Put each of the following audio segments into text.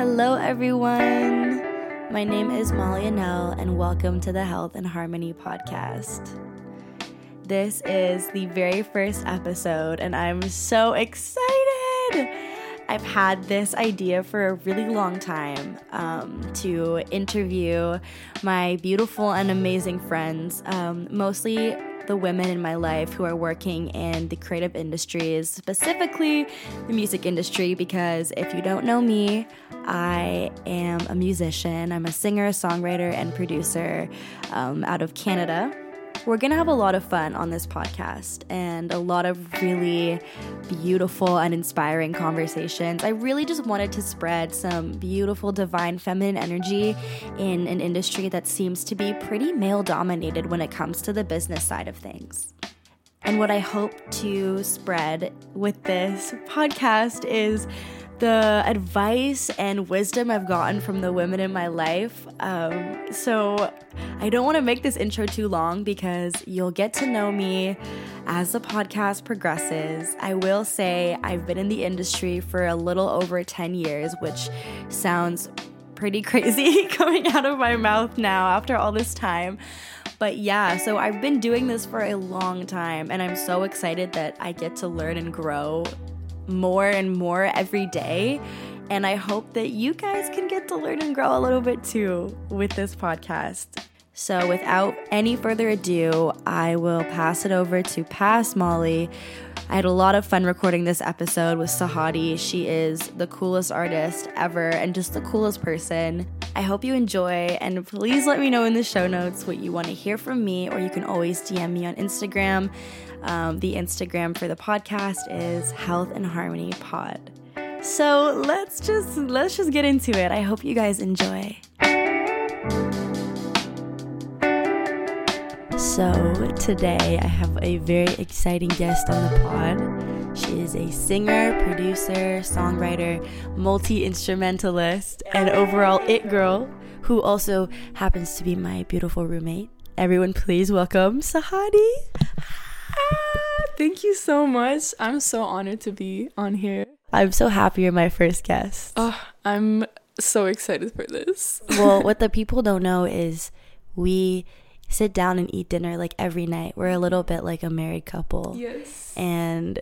Hello, everyone. My name is Molly Annelle, and welcome to the Health and Harmony podcast. This is the very first episode, and I'm so excited. I've had this idea for a really long time um, to interview my beautiful and amazing friends, um, mostly the women in my life who are working in the creative industries, specifically the music industry, because if you don't know me, I am a musician. I'm a singer, songwriter, and producer um, out of Canada. We're going to have a lot of fun on this podcast and a lot of really beautiful and inspiring conversations. I really just wanted to spread some beautiful, divine feminine energy in an industry that seems to be pretty male dominated when it comes to the business side of things. And what I hope to spread with this podcast is the advice and wisdom I've gotten from the women in my life. Um, so I don't want to make this intro too long because you'll get to know me as the podcast progresses. I will say I've been in the industry for a little over 10 years, which sounds pretty crazy coming out of my mouth now after all this time. But yeah, so I've been doing this for a long time, and I'm so excited that I get to learn and grow more and more every day. And I hope that you guys can get to learn and grow a little bit too with this podcast. So, without any further ado, I will pass it over to Pass Molly. I had a lot of fun recording this episode with Sahati. She is the coolest artist ever and just the coolest person. I hope you enjoy, and please let me know in the show notes what you want to hear from me, or you can always DM me on Instagram. Um, the Instagram for the podcast is Health and Harmony Pod. So let's just let's just get into it. I hope you guys enjoy. So today I have a very exciting guest on the pod. She is a singer, producer, songwriter, multi instrumentalist, and overall it girl who also happens to be my beautiful roommate. Everyone, please welcome Sahati. Ah, thank you so much. I'm so honored to be on here. I'm so happy you're my first guest. Oh, I'm so excited for this. well, what the people don't know is we sit down and eat dinner like every night. We're a little bit like a married couple. Yes. And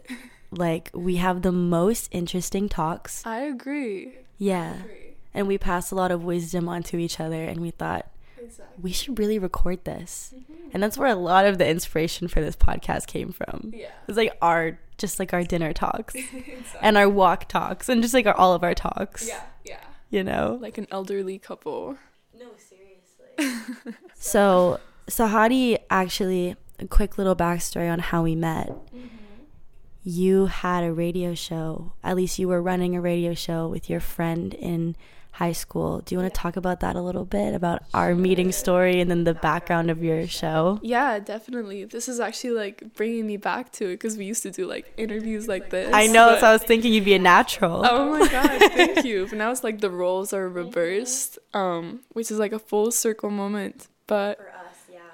like we have the most interesting talks. I agree. Yeah. I agree. And we pass a lot of wisdom onto each other and we thought exactly. we should really record this. Mm-hmm. And that's where a lot of the inspiration for this podcast came from. Yeah. It's like our just like our dinner talks exactly. and our walk talks and just like our, all of our talks. Yeah, yeah. You know? Like an elderly couple. No, seriously. so, Sahati actually a quick little backstory on how we met. Mm-hmm. You had a radio show, at least you were running a radio show with your friend in high school. Do you want to talk about that a little bit about our meeting story and then the background of your show? Yeah, definitely. This is actually like bringing me back to it because we used to do like interviews like this. I know, so I was thinking you'd be a natural. Oh my gosh, thank you. But now it's like the roles are reversed, um, which is like a full circle moment. But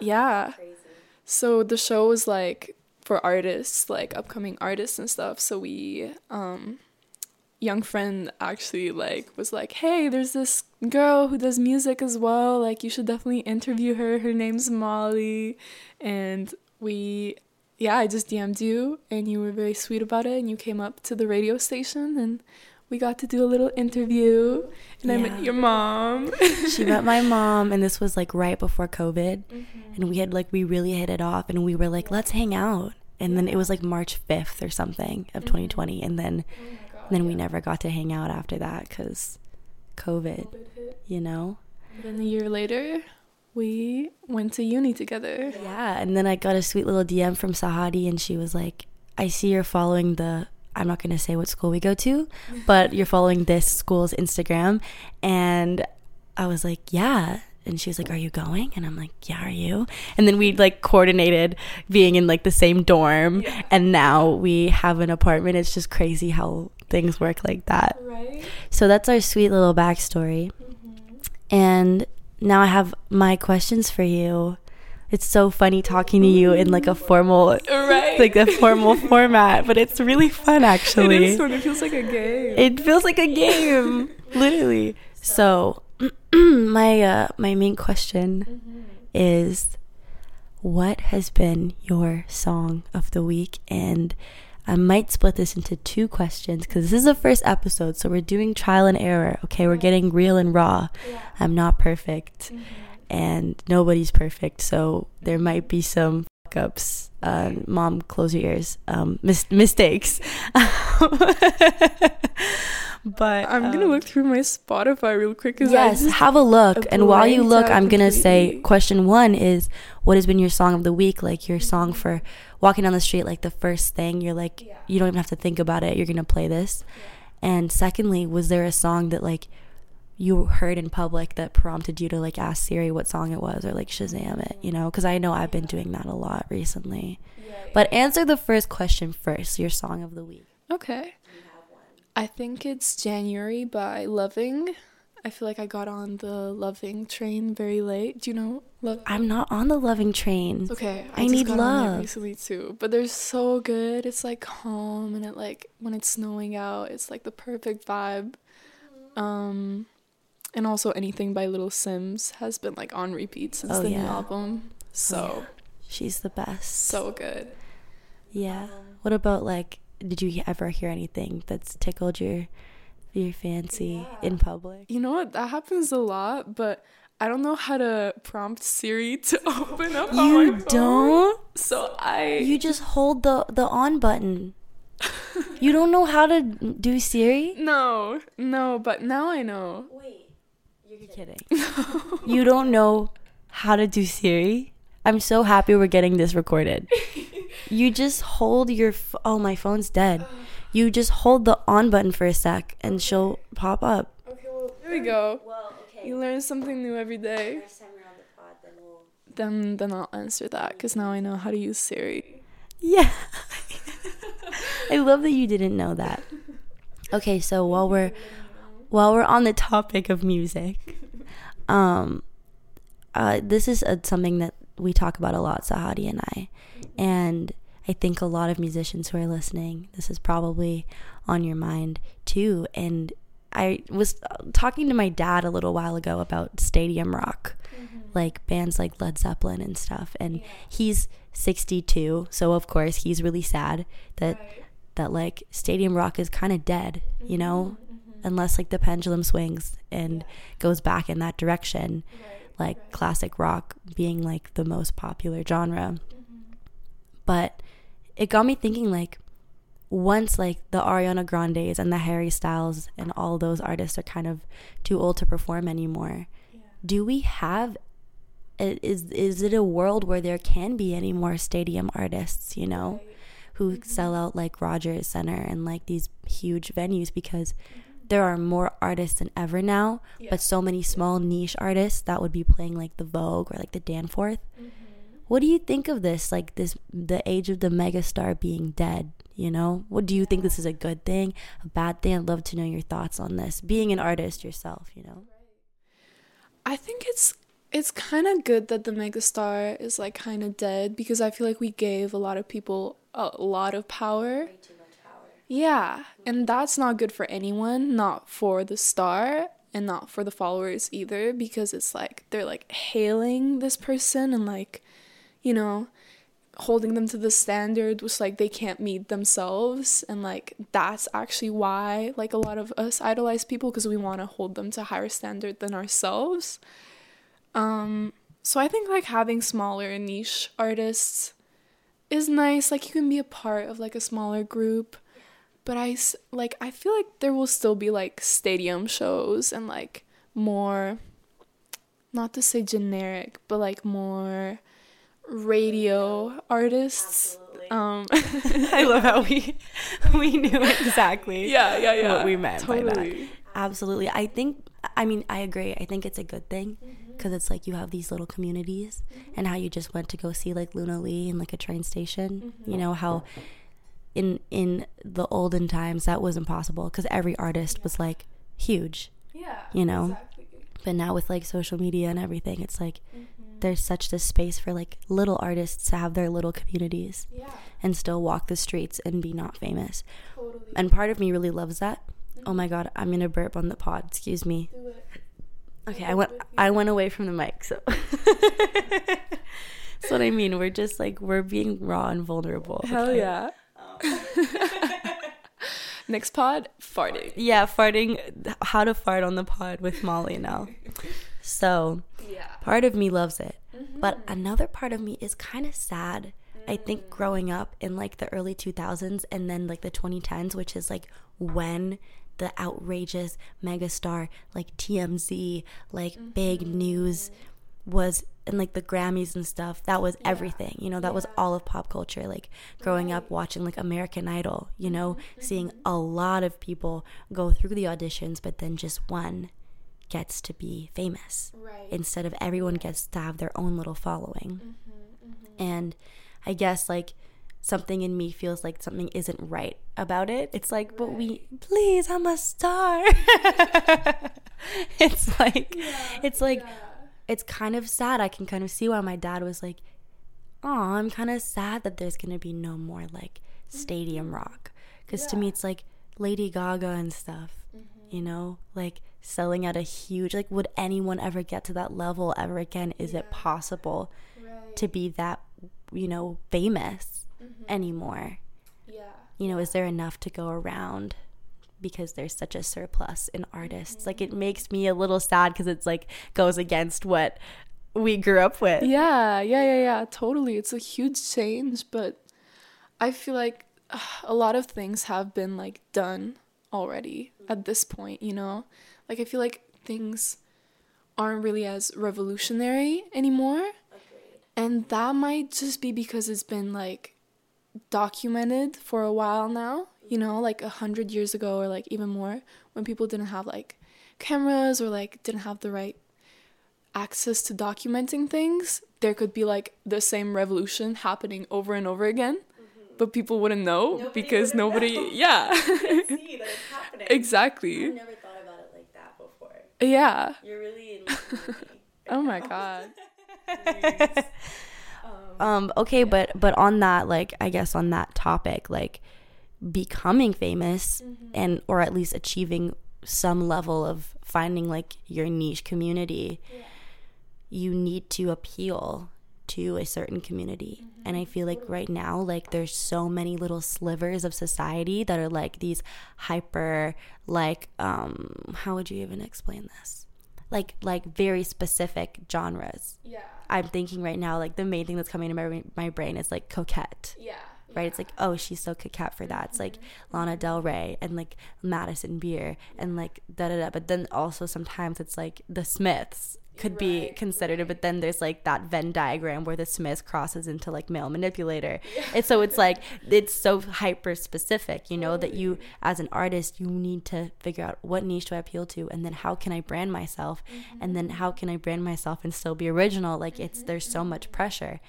yeah. Yeah. So the show was like for artists, like upcoming artists and stuff. So we um young friend actually like was like, "Hey, there's this girl who does music as well. Like you should definitely interview her. Her name's Molly." And we yeah, I just DM'd you and you were very sweet about it and you came up to the radio station and we got to do a little interview and yeah. I met your mom. she met my mom and this was like right before COVID mm-hmm. and we had like we really hit it off and we were like, "Let's hang out." And then it was like March 5th or something of 2020 mm-hmm. and then oh then we never got to hang out after that because COVID, COVID you know? And Then a year later, we went to uni together. Yeah, and then I got a sweet little DM from Sahati, and she was like, I see you're following the I'm not going to say what school we go to, but you're following this school's Instagram. And I was like, yeah and she was like, "Are you going?" And I'm like, "Yeah, are you?" And then we like coordinated being in like the same dorm, yeah. and now we have an apartment. It's just crazy how things work like that. Right. So that's our sweet little backstory. Mm-hmm. And now I have my questions for you. It's so funny talking to you in like a formal Right. like a formal format, but it's really fun actually. It is fun. It feels like a game. It feels like a game, literally. So, my uh, my main question is, what has been your song of the week? And I might split this into two questions because this is the first episode, so we're doing trial and error. Okay, we're getting real and raw. I'm not perfect, and nobody's perfect, so there might be some fuck ups. Uh, mom, close your ears. Um, mis- mistakes. but I'm gonna um, look through my Spotify real quick Yes, have a look. And while you look, I'm gonna say question one is what has been your song of the week? Like your song for walking down the street, like the first thing you're like, you don't even have to think about it. You're gonna play this. And secondly, was there a song that like you heard in public that prompted you to like ask Siri what song it was or like Shazam it? You know, because I know I've been doing that a lot recently. But answer the first question first. Your song of the week. Okay. I think it's January by Loving. I feel like I got on the Loving train very late. Do you know Love? I'm not on the loving train. Okay, I just need love. recently too, but they're so good. It's like calm and it like when it's snowing out, it's like the perfect vibe. Um, and also anything by Little Simz has been like on repeat since Oh, the new yeah. album. So oh, She's the best. so good. Yeah. What about like did you ever hear anything that's tickled your your fancy in public? You know what? That happens a lot, but I don't know how to prompt Siri to open up on my You don't? So I You just hold the the on button. You don't know how to do Siri? no no, but now I know. Wait. You're kidding. you don't know how to do Siri? I'm so happy we're getting this recorded. You just hold your f- Oh, my phone's dead. You just hold the on button for a sec and she'll pop up. Okay, well there we go. Well, okay. You learn something new every day. time we're on the pod, then we'll Then then I'll answer that because now I know how to use Siri. Yeah. I love that you didn't know that. Okay, so while we're while we're on the topic of music, um uh this is uh something that we talk about a lot, Sahati and I. And I think a lot of musicians who are listening, this is probably on your mind too. And I was talking to my dad a little while ago about stadium rock, like bands like Led Zeppelin and stuff. And he's 62, so of course he's really sad that that like stadium rock is kind of dead, you know, unless like the pendulum swings and goes back in that direction, like classic rock being like the most popular genre. Mm-hmm. But it got me thinking like once like the Ariana Grandes and the Harry Styles and all those artists are kind of too old to perform anymore. Do we have is is it a world where there can be any more stadium artists, you know, who mm-hmm. sell out like Rogers Center and like these huge venues? Because mm-hmm. There are more artists than ever now, but so many small niche artists that would be playing like the Vogue or like the Danforth. Mm-hmm. What do you think of this? Like this, the age of the megastar being dead. You know, what do you think? This is a good thing, a bad thing? I'd love to know your thoughts on this. Being an artist yourself, you know. I think it's it's kind of good that the megastar is like kind of dead because I feel like we gave a lot of people a lot of power. Yeah, and that's not good for anyone, not for the star and not for the followers either because it's like they're like hailing this person and like you know holding them to the standard which like they can't meet themselves. And like that's actually why like a lot of us idolize people because we want to hold them to higher standard than ourselves. Um so i think like having smaller niche artists is nice. Like you can be a part of like a smaller group but i s- like i feel like there will still be like stadium shows and like more not to say generic but like more radio artists um I love how we we knew exactly. yeah yeah yeah What we meant by that. Absolutely. I think, I mean, I agree. I think it's a good thing mm-hmm. because it's like you have these little communities mm-hmm. and how you just went to go see like Luna Li in like a train station. Mm-hmm. You know, how in in the olden times that was impossible because every artist was like huge, yeah you know? exactly. But now with like social media and everything, it's like there's such this space for like little artists to have their little communities Yeah. and still walk the streets and be not famous. Totally. And part of me really loves that. Oh my god, I'm gonna burp on the pod. Excuse me. Okay, I went I went away from the mic, so That's what I mean. We're just like we're being raw and vulnerable. Hell okay? yeah. Next pod, farting. Yeah, farting how to fart on the pod with Molly now. So Yeah. part of me loves it. But Mm-hmm. another part of me is kind of sad. I Mm. think growing up in like the early 2000s and then like the 2010s, which is like when the outrageous megastar like TMZ, like big Mm-hmm. news was and like the Grammys and stuff, that was everything. You know, that was all of pop culture. Like growing up watching like American Idol, you know, Mm-hmm. seeing a lot of people go through the auditions, but then just one gets to be famous Right. instead of everyone gets to have their own little following. Mm-hmm, And I guess like something in me feels like something isn't right about it. It's like, but we, please, I'm a star. it's like, it's like, it's kind of sad. I can kind of see why my dad was like, oh, I'm kind of sad that there's going to be no more like stadium mm-hmm. rock. Because to me, it's like Lady Gaga and stuff, mm-hmm. you know, like selling out a huge, like, would anyone ever get to that level ever again? Is it possible to be that, you know, famous mm-hmm. anymore? Yeah. You know, is there enough to go around? Because there's such a surplus in artists. Like, it makes me a little sad because it's like goes against what we grew up with. Yeah, yeah, yeah, yeah. Totally. It's a huge change, but I feel like uh, a lot of things have been like done already at this point, you know? Like I feel like things aren't really as revolutionary anymore. And that might just be because it's been like documented for a while now, you know, like a hundred years ago or like even more, when people didn't have like cameras or like didn't have the right access to documenting things, there could be like the same revolution happening over and over again, but people wouldn't know because nobody, yeah, see that it's happening. exactly, never thought about it like that before. yeah. You're really Oh my god. um okay but but on that like i guess on that topic like becoming famous and or at least achieving some level of finding like your niche community you need to appeal to a certain community. And i feel like right now like there's so many little slivers of society that are like these hyper like um how would you even explain this? Like like very specific genres. Yeah. I'm thinking right now, like the main thing that's coming to my my brain is like coquette, Yeah. Right? It's like oh, she's so coquette for that. It's like mm-hmm. Lana Del Rey and like Madison Beer and like da da da. But then also sometimes it's like the Smiths could be considered, but then there's like that Venn diagram where the Smiths crosses into like male manipulator. And so it's like it's so hyper specific, you know, that you as an artist you need to figure out what niche do I appeal to, and then how can I brand myself, mm-hmm. and then how can I brand myself and still be original? Like it's there's so much pressure.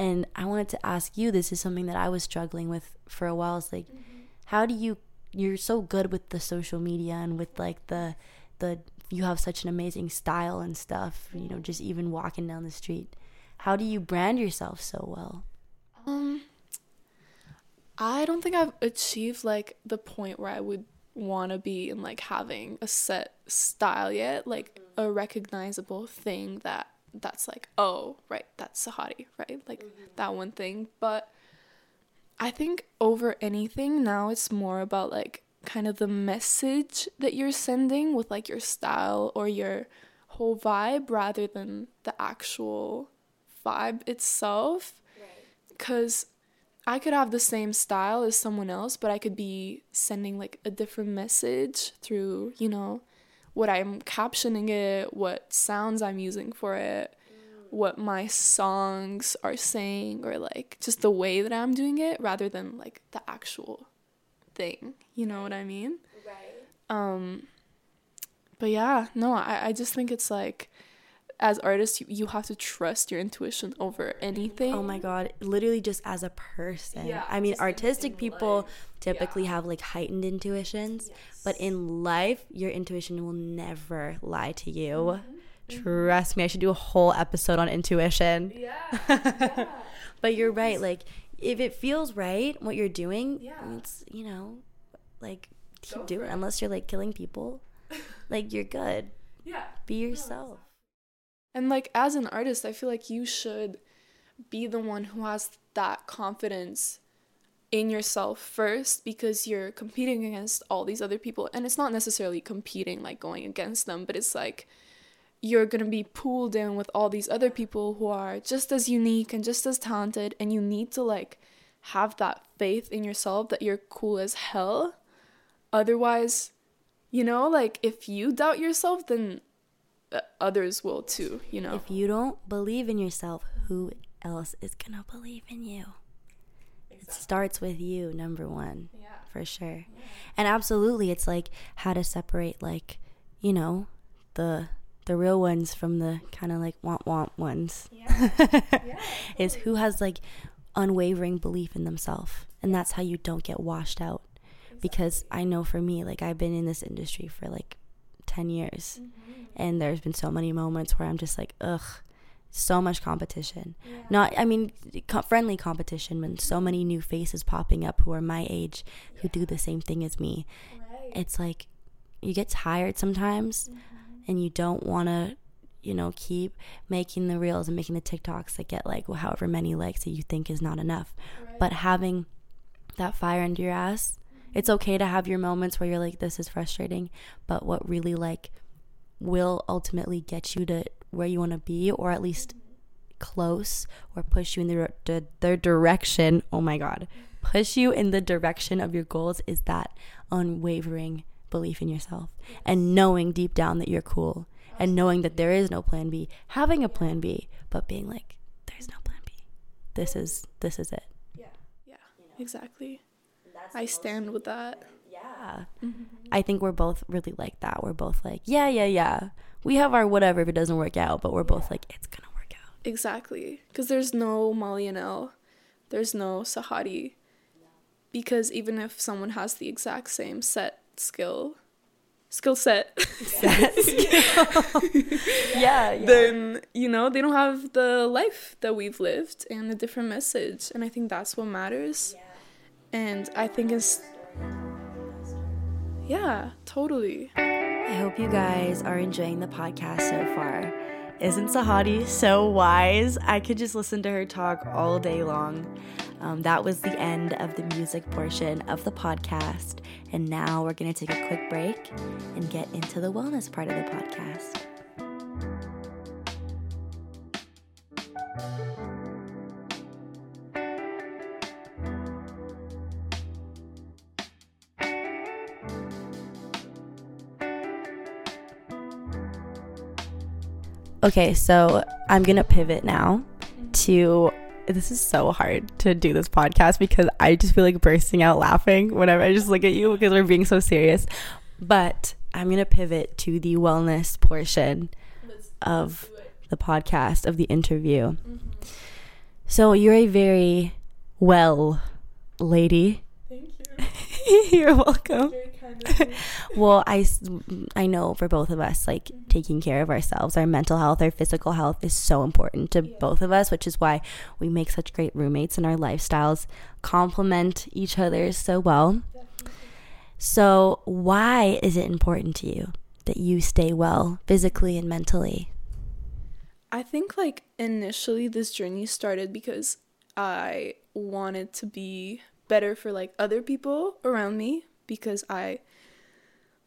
And I wanted to ask you this is something that I was struggling with for a while. It's like, how do you, you're so good with the social media and with like the, the, you have such an amazing style and stuff, you know, just even walking down the street. How do you brand yourself so well? Um, I don't think I've achieved like the point where I would want to be in like having a set style yet, like a recognizable thing that that's like, oh, right, that's Sahati, right? Like mm-hmm. that one thing. But I think over anything now it's more about like kind of the message that you're sending with like your style or your whole vibe rather than the actual vibe itself because I could have the same style as someone else, but I could be sending like a different message through, you know, what I'm captioning it, what sounds I'm using for it, what my songs are saying, or like just the way that I'm doing it rather than like the actual thing. You know what I mean? Right. Um, but yeah, no, I, I just think it's like as artists, you, you have to trust your intuition over anything. Oh my god, literally just as a person. Yeah, I mean, artistic people life. typically have like heightened intuitions, but in life, your intuition will never lie to you. Mm-hmm. Trust me, I should do a whole episode on intuition. Yeah. But you're right. Like, if it feels right, what you're doing, Yeah. it's, you know, like, keep doing it. Unless you're like killing people. like, you're good. yeah. Be yourself. And like as an artist, I feel like you should be the one who has that confidence in yourself first because you're competing against all these other people and it's not necessarily competing like going against them, but it's like you're going to be pooled in with all these other people who are just as unique and just as talented and you need to like have that faith in yourself that you're cool as hell. Otherwise, you know, like if you doubt yourself then Uh, others will too, you know. If you don't believe in yourself, who else is going to believe in you? It starts with you, number one. Yeah. for sure. And absolutely it's like how to separate like, you know, the the real ones from the kind of like want want ones. is who has like unwavering belief in themselves. And that's how you don't get washed out. Because I know for me, like I've been in this industry for like 10 years. Mm-hmm. And there's been so many moments where I'm just like, ugh, so much competition. Not, I mean, co- friendly competition when so many new faces popping up who are my age who do the same thing as me. It's like you get tired sometimes mm-hmm. and you don't want to, you know, keep making the reels and making the TikToks that get like however many likes that you think is not enough. But having that fire under your ass, it's okay to have your moments where you're like, this is frustrating. But what really like will ultimately get you to where you want to be or at least close or push you in the, the, the direction oh my god push you in the direction of your goals is that unwavering belief in yourself and knowing deep down that you're cool and knowing that there is no plan b having a plan b but being like there's no plan b this is this is it Yeah, Yeah. exactly. I stand with that. yeah mm-hmm. i think we're both really like that we're both like yeah yeah yeah we have our whatever if it doesn't work out but we're both like it's gonna work out Exactly. Because there's no Molly Annelle, there's no Sahati. Because even if someone has the exact same set skill, skill set, yeah, yeah. then, you know, they don't have the life that we've lived and a different message. And I think that's what matters. And I think it's. Yeah, totally. I hope you guys are enjoying the podcast so far. Isn't Sahati so wise? I could just listen to her talk all day long. Um, that was the end of the music portion of the podcast. And now we're going to take a quick break and get into the wellness part of the podcast. Okay, so I'm gonna pivot now to this is so hard to do this podcast because I just feel like bursting out laughing whenever I just look at you because we're being so serious. But I'm gonna pivot to the wellness portion of the podcast of the interview. Mm-hmm. So you're a very well lady. You're welcome. Very kind of you. Well, I, I know for both of us, like mm-hmm. taking care of ourselves, our mental health, our physical health is so important to both of us, which is why we make such great roommates and our lifestyles complement each other so well. So, why is it important to you that you stay well physically and mentally? I think like initially this journey started because I wanted to be better for like other people around me because I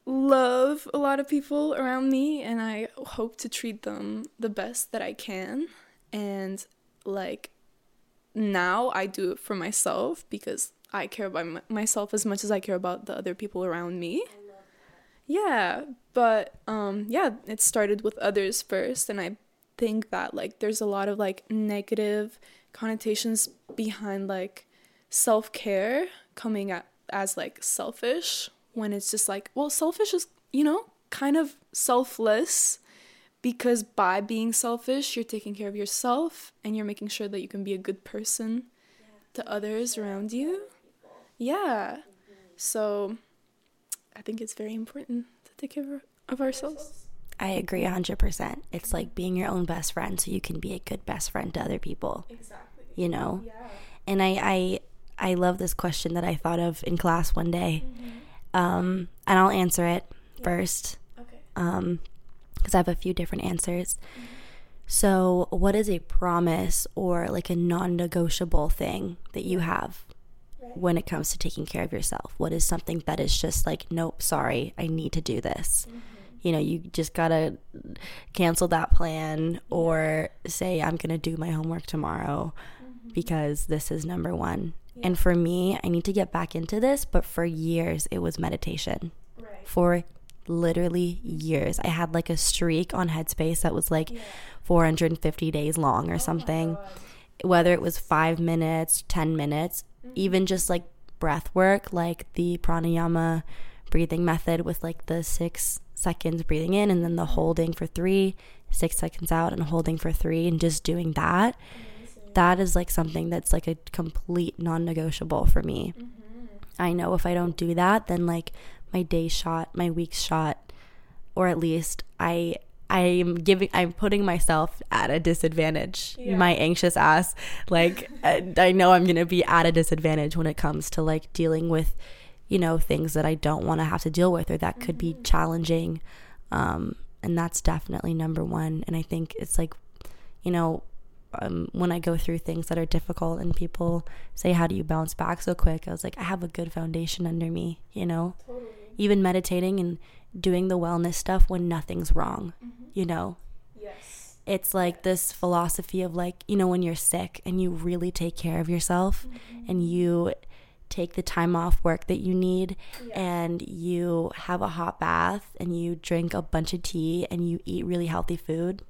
love a lot of people around me and I hope to treat them the best that I can and like now I do it for myself because I care about myself as much as I care about the other people around me. Yeah, but um yeah, it started with others first and I think that like there's a lot of like negative connotations behind like self-care coming at, as like selfish when it's just like well selfish is you know kind of selfless because by being selfish you're taking care of yourself and you're making sure that you can be a good person to others around you yeah so i think it's very important to take care of ourselves I agree 100%. It's like being your own best friend so you can be a good best friend to other people, Exactly. you know? Yeah. And I I I love this question that I thought of in class one day. Um and I'll answer it first. Okay. Um because I have a few different answers. So, what is a promise or like a non-negotiable thing that you have Right. when it comes to taking care of yourself? What is something that is just like, nope, sorry, I need to do this? You know, you just gotta cancel that plan or say, I'm gonna do my homework tomorrow because this is number one. And for me, I need to get back into this, but for years it was meditation. Right. For literally years. I had like a streak on Headspace that was like 450 days long or oh something whether it was five minutes, 10 minutes, mm-hmm. even just like breath work, like the pranayama breathing method with like the six seconds breathing in and then the mm-hmm. holding for three, six seconds out and holding for three, and just doing that. That is like something that's like a complete non negotiable for me. Mm-hmm. I know if I don't do that, then like my day's shot, my week's shot, or at least I I'm giving I'm putting myself at a disadvantage. Yeah. My anxious ass like I uh, I know I'm going to be at a disadvantage when it comes to like dealing with you know things that I don't want to have to deal with or that could be mm-hmm. challenging. Um and that's definitely number 1 and I think it's like you know um, when I go through things that are difficult and people say, How do you bounce back so quick? I was like, I have a good foundation under me, you know? Totally. Even meditating and doing the wellness stuff when nothing's wrong, you know? Yes. It's like this philosophy of like, you know, when you're sick and you really take care of yourself and you take the time off work that you need and you have a hot bath and you drink a bunch of tea and you eat really healthy food.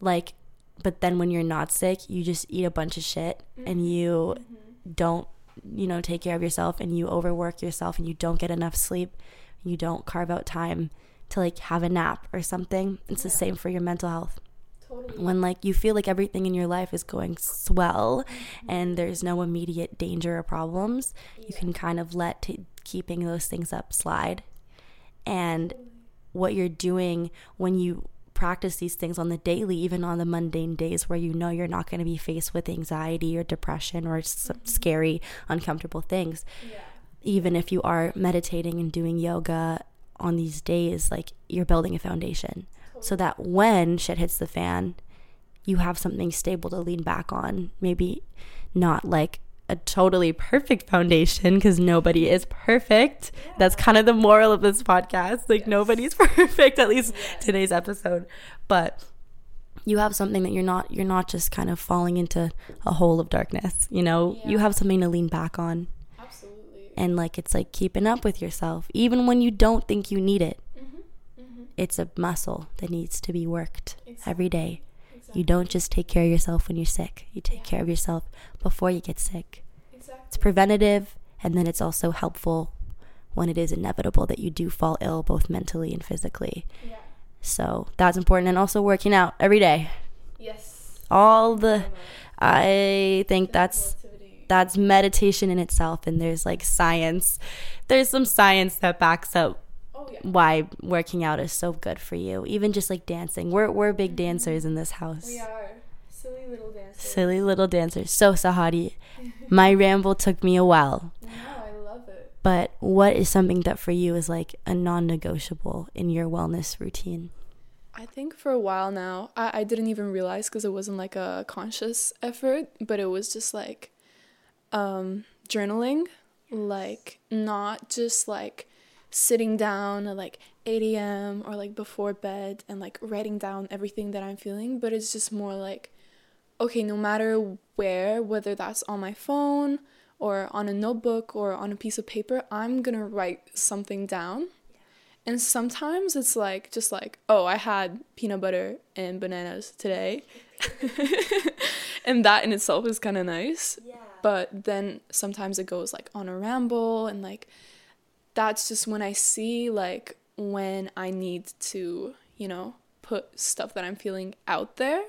Like, but then when you're not sick, you just eat a bunch of shit and mm-hmm. you mm-hmm. don't, you know, take care of yourself and you overwork yourself and you don't get enough sleep. You don't carve out time to like have a nap or something. It's the same for your mental health Totally. when like you feel like everything in your life is going swell mm-hmm. and there's no immediate danger or problems you can kind of let t- keeping those things up slide and what you're doing when you practice these things on the daily even on the mundane days where you know you're not going to be faced with anxiety or depression or s- mm-hmm. scary uncomfortable things Yeah. even if you are meditating and doing yoga on these days, like you're building a foundation so that when shit hits the fan, you have something stable to lean back on. Maybe not like a totally perfect foundation because nobody is perfect. That's kind of the moral of this podcast. Like nobody's perfect, at least today's episode. But you have something that you're not you're not just kind of falling into a hole of darkness, you know? You have something to lean back on Absolutely. and like it's like keeping up with yourself even when you don't think you need it mm-hmm. Mm-hmm. it's a muscle that needs to be worked every day you don't just take care of yourself when you're sick. You take care of yourself before you get sick. Exactly. it's preventative and then it's also helpful when it is inevitable that you do fall ill both mentally and physically. Yeah. so that's important and also working out every day. Yes. all the i think that's that's meditation in itself and there's like science. There's some science that backs up yeah. why working out is so good for you even just like dancing. We're we're big dancers in this house. We are. Silly little dancers. silly little dancers. So sahati my ramble took me a while. No, I love it. but what is something that for you is like a non-negotiable in your wellness routine? I think for a while now, I, I didn't even realize because it wasn't like a conscious effort, but it was just like um, journaling, like not just like sitting down at like 8 a.m. or like before bed and like writing down everything that I'm feeling, but it's just more like, okay, no matter where, whether that's on my phone or on a notebook or on a piece of paper, I'm gonna write something down. And sometimes it's like just like, oh, I had peanut butter and bananas today. and that in itself is kind of nice. yeah But then sometimes it goes like on a ramble and like that's just when I see like when I need to, you know, put stuff that I'm feeling out there.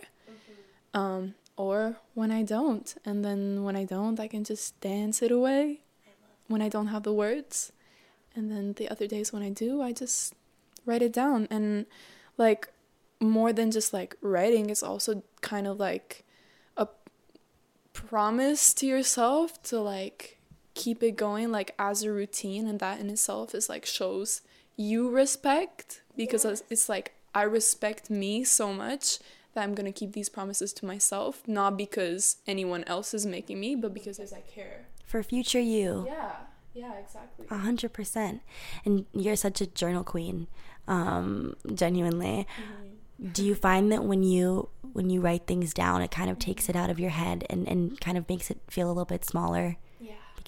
Um or when I don't. And then when I don't, I can just dance it away when I don't have the words. And then the other days when I do, I just write it down. And like more than just like writing it's also kind of like a promise to yourself to like keep it going like as a routine and that in itself is like shows you respect because it's- it's like I respect me so much that I'm gonna keep these promises to myself, not because anyone else is making me, but because I care. For future you. Yeah, yeah, exactly. A hundred percent. And you're such a journal queen. Um, genuinely. Do you find that when you when you write things down it kind of takes it out of your head and, and kind of makes it feel a little bit smaller?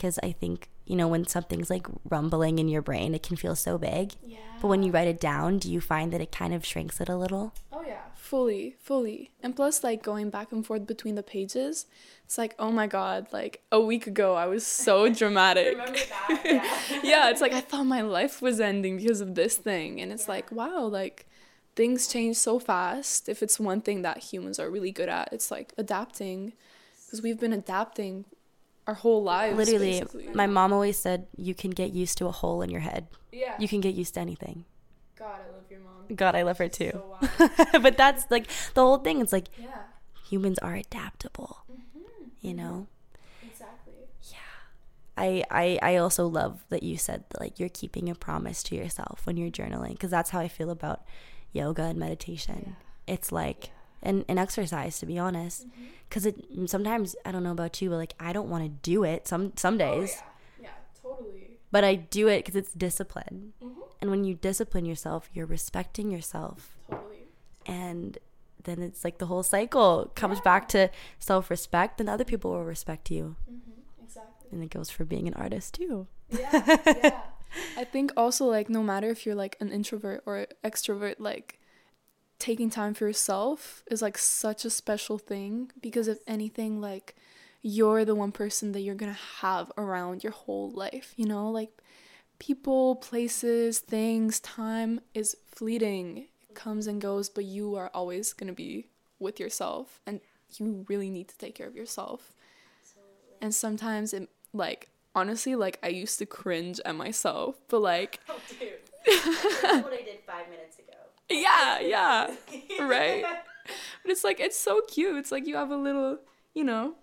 Yeah, Because I think, you know, when something's like rumbling in your brain, it can feel so big. yeah. But when you write it down, do you find that it kind of shrinks it a little? Oh yeah, fully, fully. And plus like going back and forth between the pages, it's like, oh my god, like a week ago I was so dramatic. that? yeah, it's like I thought my life was ending because of this thing and it's like, wow, like things change so fast. If it's one thing that humans are really good at, it's like adapting because we've been adapting our whole lives Literally, basically. my mom always said you can get used to a hole in your head. yeah. You can get used to anything. God, I love your mom. God, I love her too. So but that's like the whole thing. It's like yeah. humans are adaptable, mm-hmm. you know? Exactly. Yeah. I, I, I also love that you said that, like you're keeping a promise to yourself when you're journaling because that's how I feel about yoga and meditation. It's like an, an exercise to be honest because it sometimes I don't know about you but like I don't want to do it some some days Yeah, totally. but I do it because it's discipline Mm-hmm. and when you discipline yourself you're respecting yourself Totally. and then it's like the whole cycle comes back to self-respect then other people will respect you Exactly. and it goes for being an artist too Yeah, yeah. I think also like no matter if you're like an introvert or extrovert, like taking time for yourself is like such a special thing because if anything, like you're the one person that you're gonna have around your whole life. You know, like people, places, things, time is fleeting. It comes and goes, but you are always gonna be with yourself, and you really need to take care of yourself. And sometimes it like honestly like I used to cringe at myself, but like Oh, dude. That's what I did five minutes ago. Yeah, yeah, right. But it's like it's so cute. It's like you have a little, you know,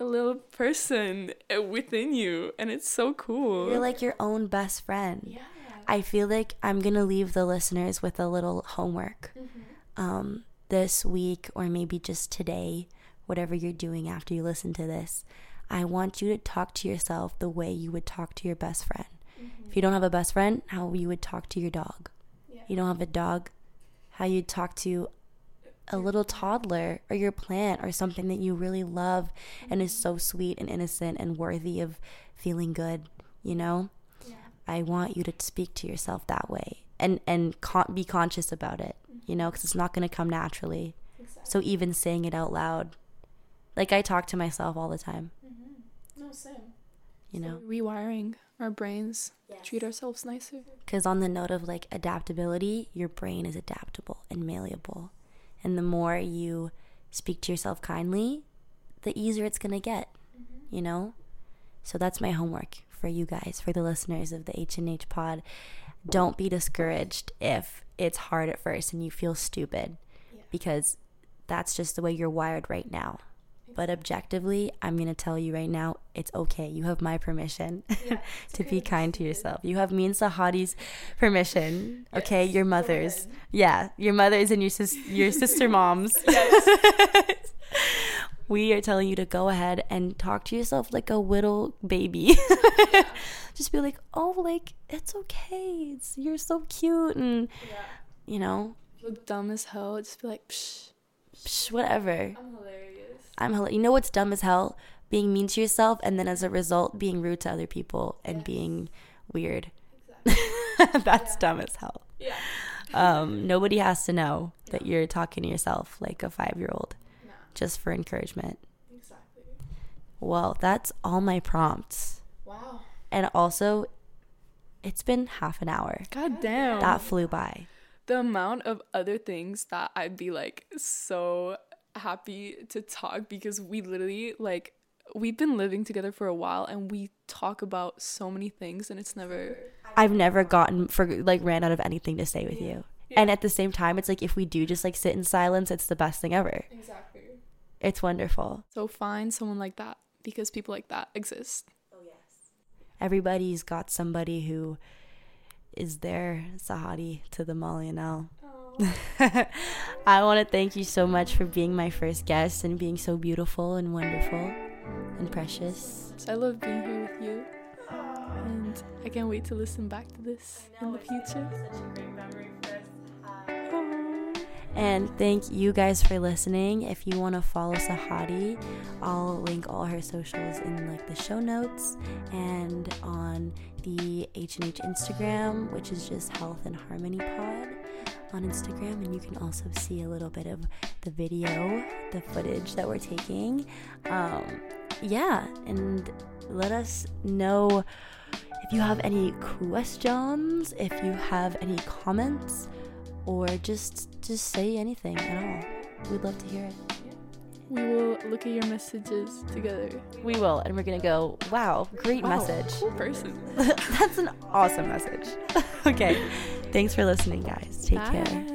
a little person uh, within you, and it's so cool. You're like your own best friend. yeah, I feel like I'm gonna leave the listeners with a little homework um, this week or maybe just today, whatever you're doing after you listen to this. I want you to talk to yourself the way you would talk to your best friend. If you don't have a best friend, how you would talk to your dog. Yeah. You don't have a dog, how you'd talk to a little toddler or your plant or something that you really love and is so sweet and innocent and worthy of feeling good, you know? I want you to speak to yourself that way and and con- be conscious about it, you know, because it's not going to come naturally. So even saying it out loud, like I talk to myself all the time, mm-hmm. no same. You know, rewiring our brains, treat ourselves nicer. because on the note of like adaptability, your brain is adaptable and malleable, and the more you speak to yourself kindly, the easier it's going to get, mm-hmm. you know. So that's my homework for you guys, for the listeners of the H and H Pod. Don't be discouraged if it's hard at first and you feel stupid, because that's just the way you're wired right now. But objectively, I'm going to tell you right now, it's okay. You have my permission to be kind to yourself. You have me and Sahati's permission. Okay, your mother's. Yeah, your mother's and your sis- your sister moms. Yes. we are telling you to go ahead and talk to yourself like a little baby. Just be like, "Oh, like it's okay. It's, you're so cute and you know, Look dumb as hell. Just be like, Psh, psh, whatever." I'm hilarious. I'm hel- you know what's dumb as hell? Being mean to yourself and then as a result being rude to other people and being weird. That's dumb as hell. Yeah. Um, nobody has to know that you're talking to yourself like a five year old No, just for encouragement. exactly. Well, that's all my prompts. Wow. And also, it's been half an hour. God damn. That flew by. the amount of other things that I'd be like so happy to talk because we literally like we've been living together for a while and we talk about so many things and it's never I've never gotten for like ran out of anything to say with you. And at the same time, it's like if we do just like sit in silence, it's the best thing ever. Exactly. It's wonderful. So find someone like that because people like that exist. Oh yes. Everybody's got somebody who is their Sahati to the Molly Annelle. I want to thank you so much for being my first guest and being so beautiful and wonderful and precious. I love being here with you. And I can't wait to listen back to this in the future. And thank you guys for listening. If you want to follow Sahati, I'll link all her socials in like the show notes and on the H&H Instagram, which is just Health and Harmony Pod on Instagram and you can also see a little bit of the video, the footage that we're taking. Um, yeah, and let us know if you have any questions, if you have any comments or just just say anything at all. We'd love to hear it. We will look at your messages together. We will, and we're gonna go. Wow, great Wow, message. Cool person. That's an awesome message. okay, thanks for listening, guys. Take care. Bye.